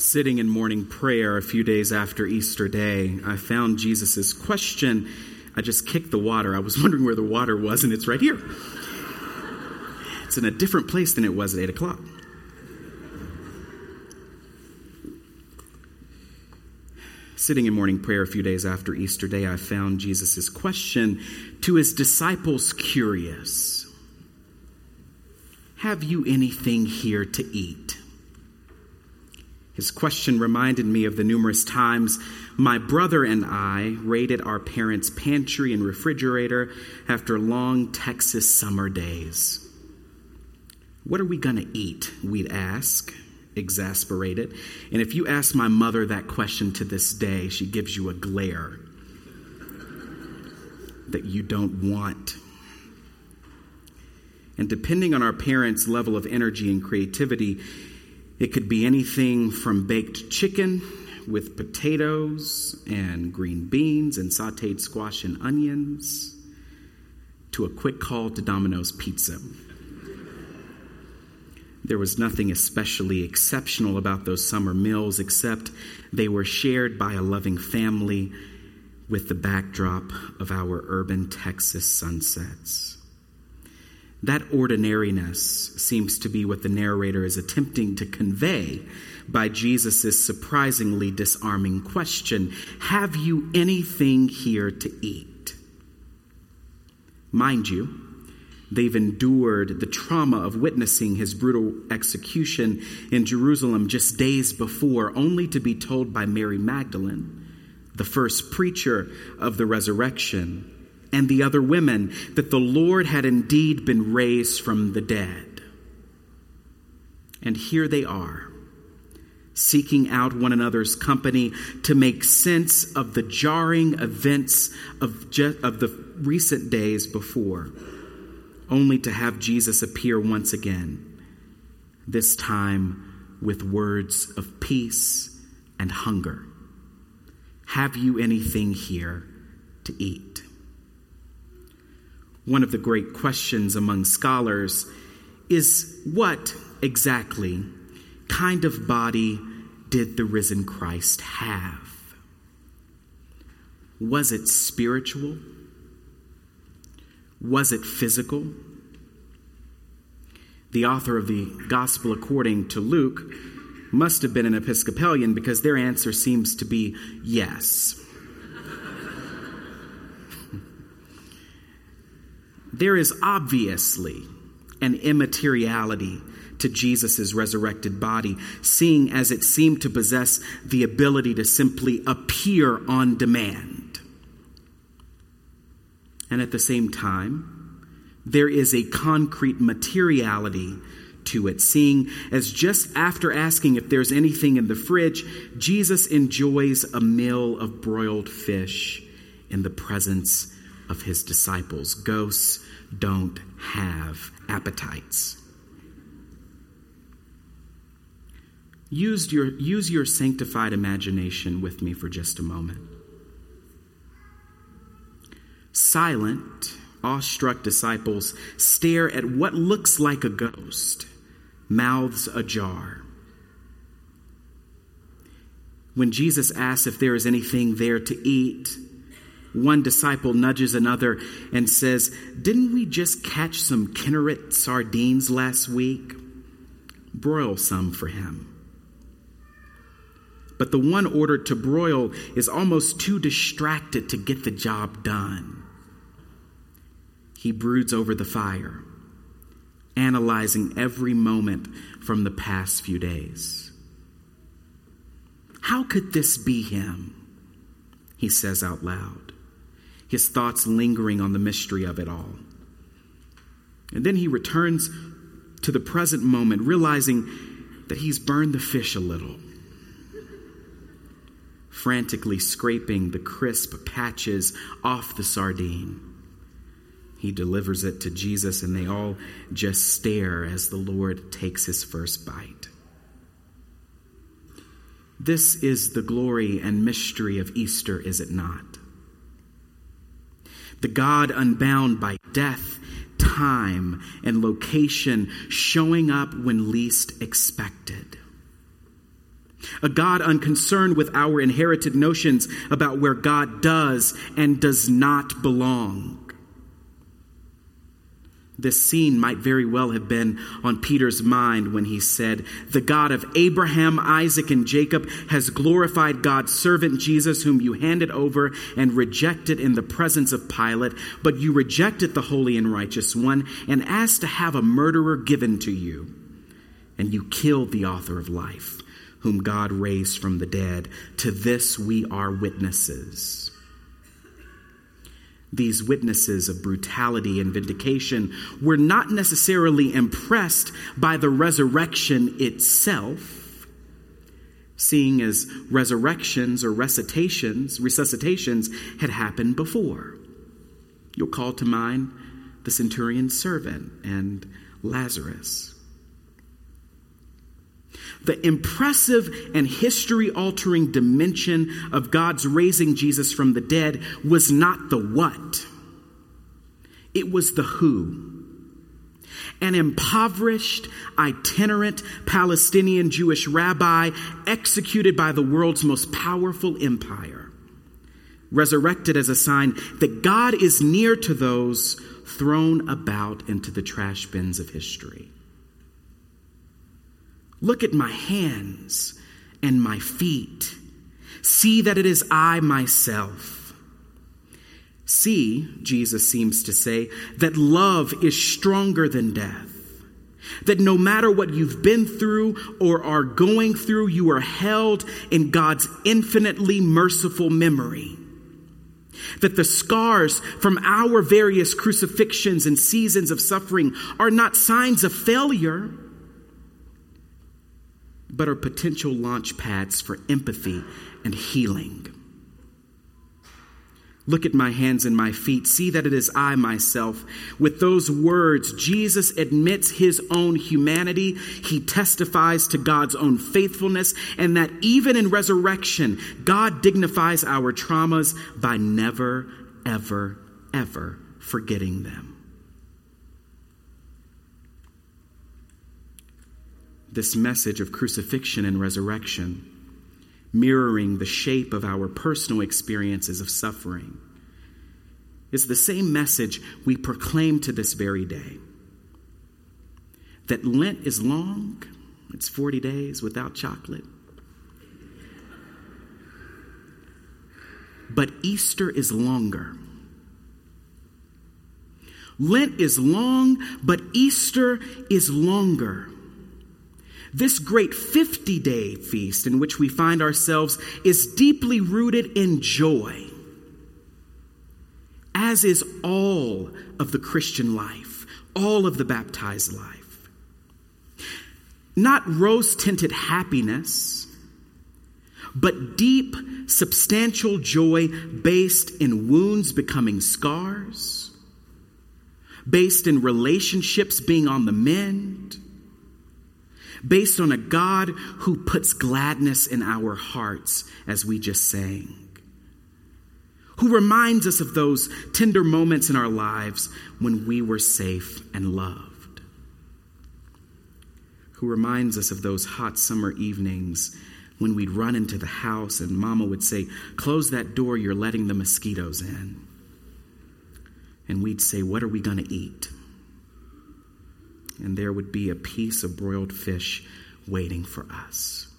Sitting in morning prayer a few days after Easter Day, I found Jesus' question. I just kicked the water. I was wondering where the water was, and it's right here. It's in a different place than it was at 8 o'clock. Sitting in morning prayer a few days after Easter Day, I found Jesus' question to his disciples curious Have you anything here to eat? His question reminded me of the numerous times my brother and I raided our parents' pantry and refrigerator after long Texas summer days. What are we going to eat? We'd ask, exasperated. And if you ask my mother that question to this day, she gives you a glare that you don't want. And depending on our parents' level of energy and creativity, it could be anything from baked chicken with potatoes and green beans and sauteed squash and onions to a quick call to Domino's Pizza. There was nothing especially exceptional about those summer meals except they were shared by a loving family with the backdrop of our urban Texas sunsets. That ordinariness seems to be what the narrator is attempting to convey by Jesus' surprisingly disarming question Have you anything here to eat? Mind you, they've endured the trauma of witnessing his brutal execution in Jerusalem just days before, only to be told by Mary Magdalene, the first preacher of the resurrection and the other women that the Lord had indeed been raised from the dead. And here they are, seeking out one another's company to make sense of the jarring events of, je- of the recent days before, only to have Jesus appear once again, this time with words of peace and hunger. Have you anything here to eat? One of the great questions among scholars is what exactly kind of body did the risen Christ have? Was it spiritual? Was it physical? The author of the Gospel according to Luke must have been an Episcopalian because their answer seems to be yes. There is obviously an immateriality to Jesus' resurrected body, seeing as it seemed to possess the ability to simply appear on demand. And at the same time, there is a concrete materiality to it, seeing as just after asking if there's anything in the fridge, Jesus enjoys a meal of broiled fish in the presence of his disciples. Ghosts don't have appetites. Use your, use your sanctified imagination with me for just a moment. Silent, awestruck disciples stare at what looks like a ghost, mouths ajar. When Jesus asks if there is anything there to eat, one disciple nudges another and says, Didn't we just catch some Kinneret sardines last week? Broil some for him. But the one ordered to broil is almost too distracted to get the job done. He broods over the fire, analyzing every moment from the past few days. How could this be him? He says out loud his thoughts lingering on the mystery of it all. And then he returns to the present moment, realizing that he's burned the fish a little, frantically scraping the crisp patches off the sardine. He delivers it to Jesus, and they all just stare as the Lord takes his first bite. This is the glory and mystery of Easter, is it not? The God unbound by death, time, and location showing up when least expected. a God unconcerned with our inherited notions about where God does and does not belong. This scene might very well have been on Peter's mind when he said, The God of Abraham, Isaac, and Jacob has glorified God's servant Jesus, whom you handed over and rejected in the presence of Pilate. But you rejected the holy and righteous one and asked to have a murderer given to you. And you killed the author of life, whom God raised from the dead. To this we are witnesses these witnesses of brutality and vindication were not necessarily impressed by the resurrection itself, seeing as resurrections or recitations, resuscitations had happened before. You'll call to mind the centurion's servant and Lazarus. The impressive and history altering dimension of God's raising Jesus from the dead was not the what, it was the who. An impoverished, itinerant Palestinian Jewish rabbi executed by the world's most powerful empire, resurrected as a sign that God is near to those thrown about into the trash bins of history. Look at my hands and my feet. See that it is I myself. See, Jesus seems to say, that love is stronger than death. That no matter what you've been through or are going through, you are held in God's infinitely merciful memory. That the scars from our various crucifixions and seasons of suffering are not signs of failure but are potential launch pads for empathy and healing. Look at my hands and my feet. See that it is I myself. With those words, Jesus admits his own humanity. He testifies to God's own faithfulness, and that even in resurrection, God dignifies our traumas by never, ever, ever forgetting them. This message of crucifixion and resurrection, mirroring the shape of our personal experiences of suffering, is the same message we proclaim to this very day. That Lent is long, it's 40 days without chocolate. But Easter is longer. Lent is long, but Easter is longer. This great 50 day feast in which we find ourselves is deeply rooted in joy, as is all of the Christian life, all of the baptized life. Not rose tinted happiness, but deep, substantial joy based in wounds becoming scars, based in relationships being on the mend based on a God who puts gladness in our hearts, as we just sang. Who reminds us of those tender moments in our lives when we were safe and loved. Who reminds us of those hot summer evenings when we'd run into the house and mama would say, Close that door, you're letting the mosquitoes in. And we'd say, What are we going to eat? And there would be a piece of broiled fish waiting for us.